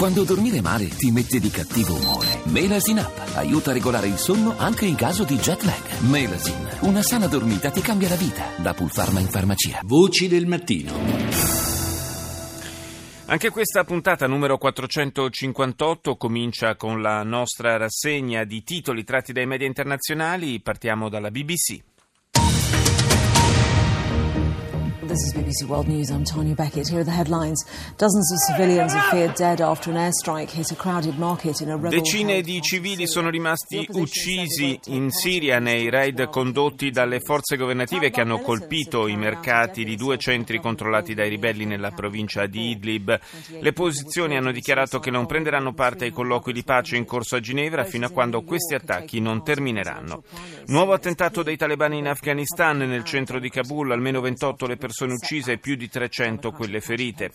Quando dormire male ti mette di cattivo umore. Melasin Up aiuta a regolare il sonno anche in caso di jet lag. Melasin, una sana dormita ti cambia la vita. Da Pulpharma in farmacia. Voci del mattino. Anche questa puntata numero 458 comincia con la nostra rassegna di titoli tratti dai media internazionali. Partiamo dalla BBC. This is BBC World News. I'm Tanya Beckett. Here are the headlines. Dozens of civilians are feared dead after an airstrike hit a crowded market in a rebel Decine di civili sono rimasti uccisi in Siria nei raid condotti dalle forze governative che hanno colpito i mercati di due centri controllati dai ribelli nella provincia di Idlib. Le posizioni hanno dichiarato che non prenderanno parte ai colloqui di pace in corso a Ginevra fino a quando questi attacchi non termineranno. Nuovo attentato dei talebani in Afghanistan nel centro di Kabul, almeno 28 le persone persone uccise e più di 300 quelle ferite.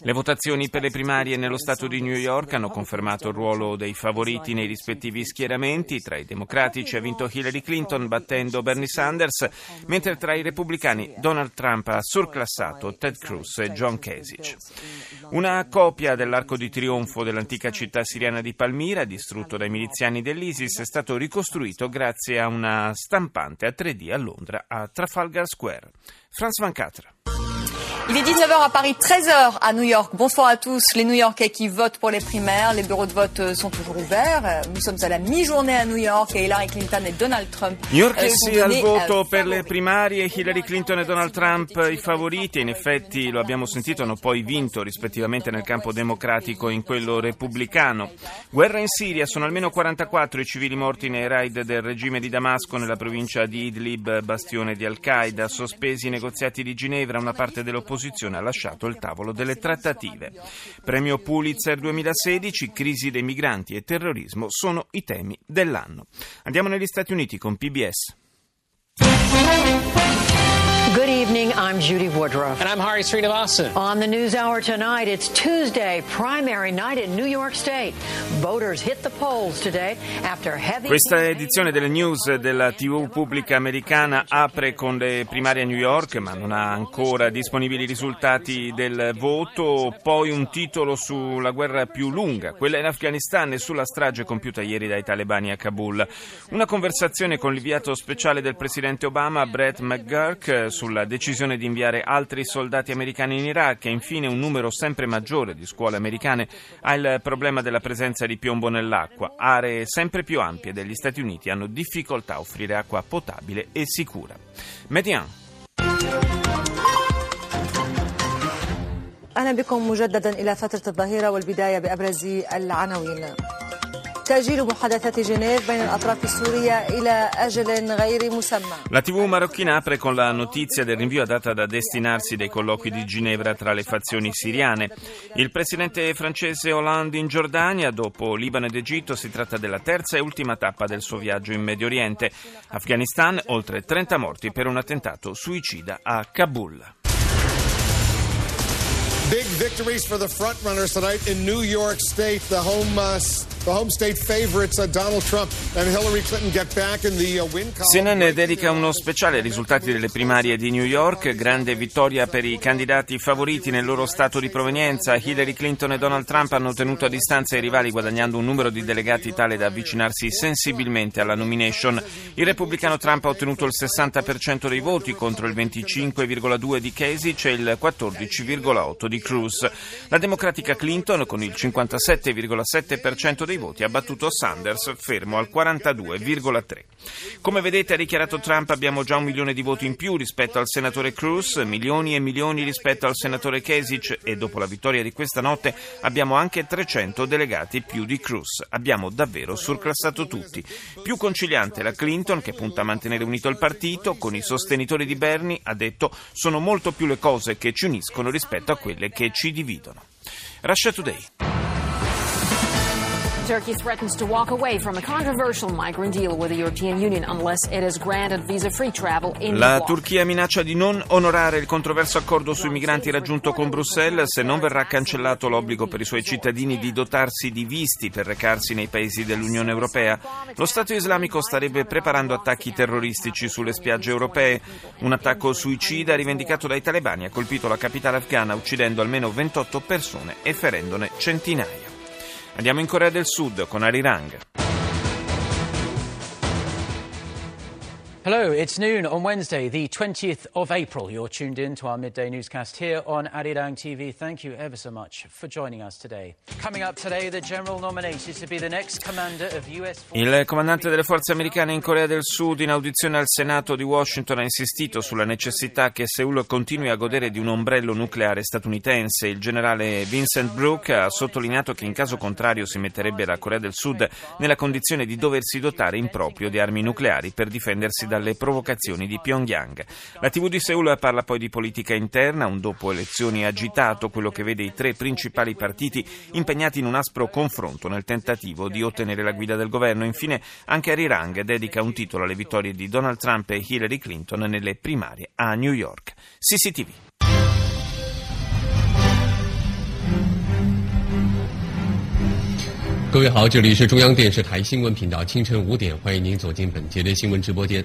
Le votazioni per le primarie nello Stato di New York hanno confermato il ruolo dei favoriti nei rispettivi schieramenti. Tra i democratici ha vinto Hillary Clinton battendo Bernie Sanders, mentre tra i repubblicani Donald Trump ha surclassato Ted Cruz e John Kasich. Una copia dell'arco di trionfo dell'antica città siriana di Palmira, distrutto dai miliziani dell'ISIS, è stato ricostruito grazie a una stampante a 3D a Londra, a Trafalgar Square. Franz Van Catra. Il est 19h à Paris, 13h à New York. Bonsoir à tous les New-Yorkais qui votent pour les primaires. Les bureaux de vote sont toujours ouverts. Nous sommes à la mi-journée à New York et Hillary Clinton e Donald Trump. New York eh, sì al voto per le primarie. Hillary Clinton e Donald Trump i favoriti. In effetti, lo abbiamo sentito, hanno poi vinto rispettivamente nel campo democratico e in quello repubblicano. Guerra in Siria. Sono almeno 44 i civili morti nei raid del regime di Damasco nella provincia di Idlib, bastione di Al-Qaeda. Sospesi i negoziati di Ginevra. Una parte dell'opposizione l'opposizione ha lasciato il tavolo delle trattative. Premio Pulitzer 2016, crisi dei migranti e terrorismo sono i temi dell'anno. Andiamo negli Stati Uniti con PBS. Good evening. I'm Judy Woodruff. And I'm Hari Srinivasan. On the News Hour tonight, it's Tuesday, primary night in New York State. Voters hit the polls today after heavy. Questa edizione delle news della TV pubblica americana apre con le primarie a New York, ma non ha ancora disponibili i risultati del voto. Poi un titolo sulla guerra più lunga, quella in Afghanistan e sulla strage compiuta ieri dai talebani a Kabul. Una conversazione con l'inviato speciale del presidente Obama, Brett McGurk, sulla decisione di inviare altri soldati americani in Iraq e infine un numero sempre maggiore di scuole americane ha il problema della presenza di piombo nell'acqua. Aree sempre più ampie degli Stati Uniti hanno difficoltà a offrire acqua potabile e sicura. Median. أهلا بكم مجددا إلى فترة الظهيرة والبداية بأبرز العناوين تأجيل محادثات جنيف بين الأطراف السورية إلى أجل غير مسمى. La TV marocchina apre con la notizia del rinvio a data da destinarsi dei colloqui di Ginevra tra le fazioni siriane. Il presidente francese Hollande in Giordania, dopo Libano ed Egitto, si tratta della terza e ultima tappa del suo viaggio in Medio Oriente. Afghanistan, oltre 30 morti per un attentato suicida a Kabul. Big victories for the frontrunners tonight in New York State. The home uh, The home state favorites uh. CNN dedica uno speciale ai risultati delle primarie di New York, grande vittoria per i candidati favoriti nel loro stato di provenienza. Hillary Clinton e Donald Trump hanno tenuto a distanza i rivali guadagnando un numero di delegati tale da avvicinarsi sensibilmente alla nomination. Il repubblicano Trump ha ottenuto il 60% dei voti contro il 25,2 di Kasich e il 14,8 di Cruz. La democratica Clinton con il 57,7% dei dei voti ha battuto Sanders fermo al 42,3. Come vedete ha dichiarato Trump abbiamo già un milione di voti in più rispetto al senatore Cruz, milioni e milioni rispetto al senatore Kasich e dopo la vittoria di questa notte abbiamo anche 300 delegati più di Cruz. Abbiamo davvero surclassato tutti. Più conciliante la Clinton che punta a mantenere unito il partito, con i sostenitori di Bernie ha detto sono molto più le cose che ci uniscono rispetto a quelle che ci dividono. Russia Today. Turkey threatens to walk away from a controversial migrant deal with the European Union unless it is granted visa-free travel in La Turchia minaccia di non onorare il controverso accordo sui migranti raggiunto con Bruxelles se non verrà cancellato l'obbligo per i suoi cittadini di dotarsi di visti per recarsi nei paesi dell'Unione Europea. Lo Stato islamico starebbe preparando attacchi terroristici sulle spiagge europee. Un attacco suicida rivendicato dai talebani ha colpito la capitale afghana uccidendo almeno 28 persone e ferendone centinaia. Andiamo in Corea del Sud con Arirang. Hello, it's noon on Wednesday, the 20th of April. You're tuned in to our midday newscast here on Arirang TV. Thank you ever so much for joining us today. Coming up today, the general nominated to be the next commander of US Il comandante delle forze americane in Corea del Sud in audizione al Senato di Washington ha insistito sulla necessità che Seoul continui a godere di un ombrello nucleare statunitense. Il generale Vincent Brooke ha sottolineato che in caso contrario si metterebbe la Corea del Sud nella condizione di doversi dotare in proprio di armi nucleari per difendersi dalle provocazioni di Pyongyang. La TV di Seoul parla poi di politica interna, un dopo elezioni agitato, quello che vede i tre principali partiti impegnati in un aspro confronto nel tentativo di ottenere la guida del governo. Infine anche Arirang dedica un titolo alle vittorie di Donald Trump e Hillary Clinton nelle primarie a New York. CCTV. 各位好，这里是中央电视台新闻频道，清晨五点，欢迎您走进本节的新闻直播间。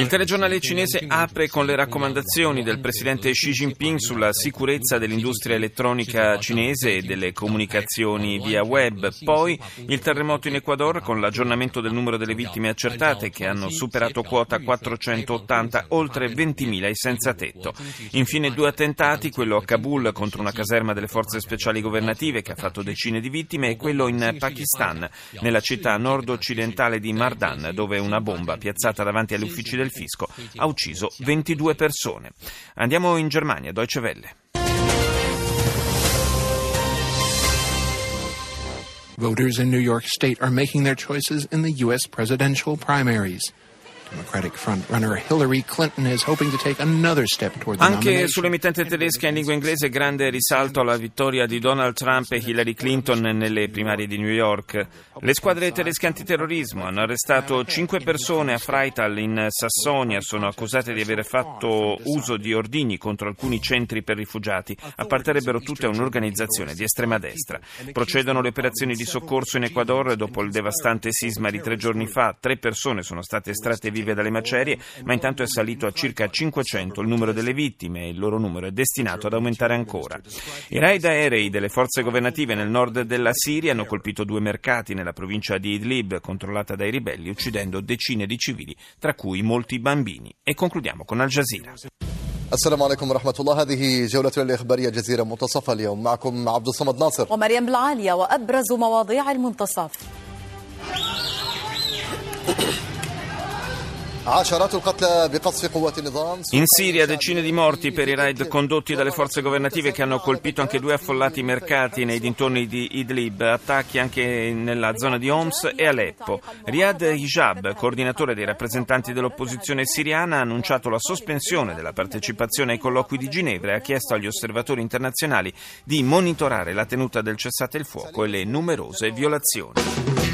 Il telegiornale cinese apre con le raccomandazioni del presidente Xi Jinping sulla sicurezza dell'industria elettronica cinese e delle comunicazioni via web. Poi il terremoto in Ecuador con l'aggiornamento del numero delle vittime accertate che hanno superato quota 480, oltre 20.000 i senza tetto. Infine due attentati, quello a Kabul contro una caserma delle forze speciali governative che ha fatto decine di vittime e quello in Pakistan, nella città nord-occidentale di Mardan, dove una bomba piazzata davanti agli uffici del fisco ha ucciso 22 persone. Andiamo in Germania, Deutsche Welle. Voters in New York State are making their choices in the U.S. presidential primaries. Democratic frontrunner Hillary Clinton is hoping to take another step toward the Anche sull'emittente tedesca in lingua inglese grande risalto alla vittoria di Donald Trump e Hillary Clinton nelle primarie di New York. Le squadre tedesche antiterrorismo hanno arrestato cinque persone a Freital in Sassonia, sono accusate di aver fatto uso di ordigni contro alcuni centri per rifugiati, apparterebbero tutte a un'organizzazione di estrema destra. Procedono le operazioni di soccorso in Ecuador dopo il devastante sisma di tre giorni fa, tre persone sono state estratte vive dalle macerie, ma intanto è salito a circa 500 il numero delle vittime e il loro numero è destinato ad aumentare ancora. I raid aerei delle forze governative nel nord della Siria hanno colpito due mercati nella provincia di Idlib, controllata dai ribelli, uccidendo decine di civili, tra cui molti bambini. E concludiamo con Al Jazeera. السلام عليكم ورحمة الله هذه جولتنا الإخبارية جزيرة منتصف اليوم معكم عبد الصمد ناصر ومريم بالعالية وأبرز مواضيع المنتصف in Siria decine di morti per i raid condotti dalle forze governative che hanno colpito anche due affollati mercati nei dintorni di Idlib, attacchi anche nella zona di Homs e Aleppo. Riyad Hijab, coordinatore dei rappresentanti dell'opposizione siriana, ha annunciato la sospensione della partecipazione ai colloqui di Ginevra e ha chiesto agli osservatori internazionali di monitorare la tenuta del cessate il fuoco e le numerose violazioni.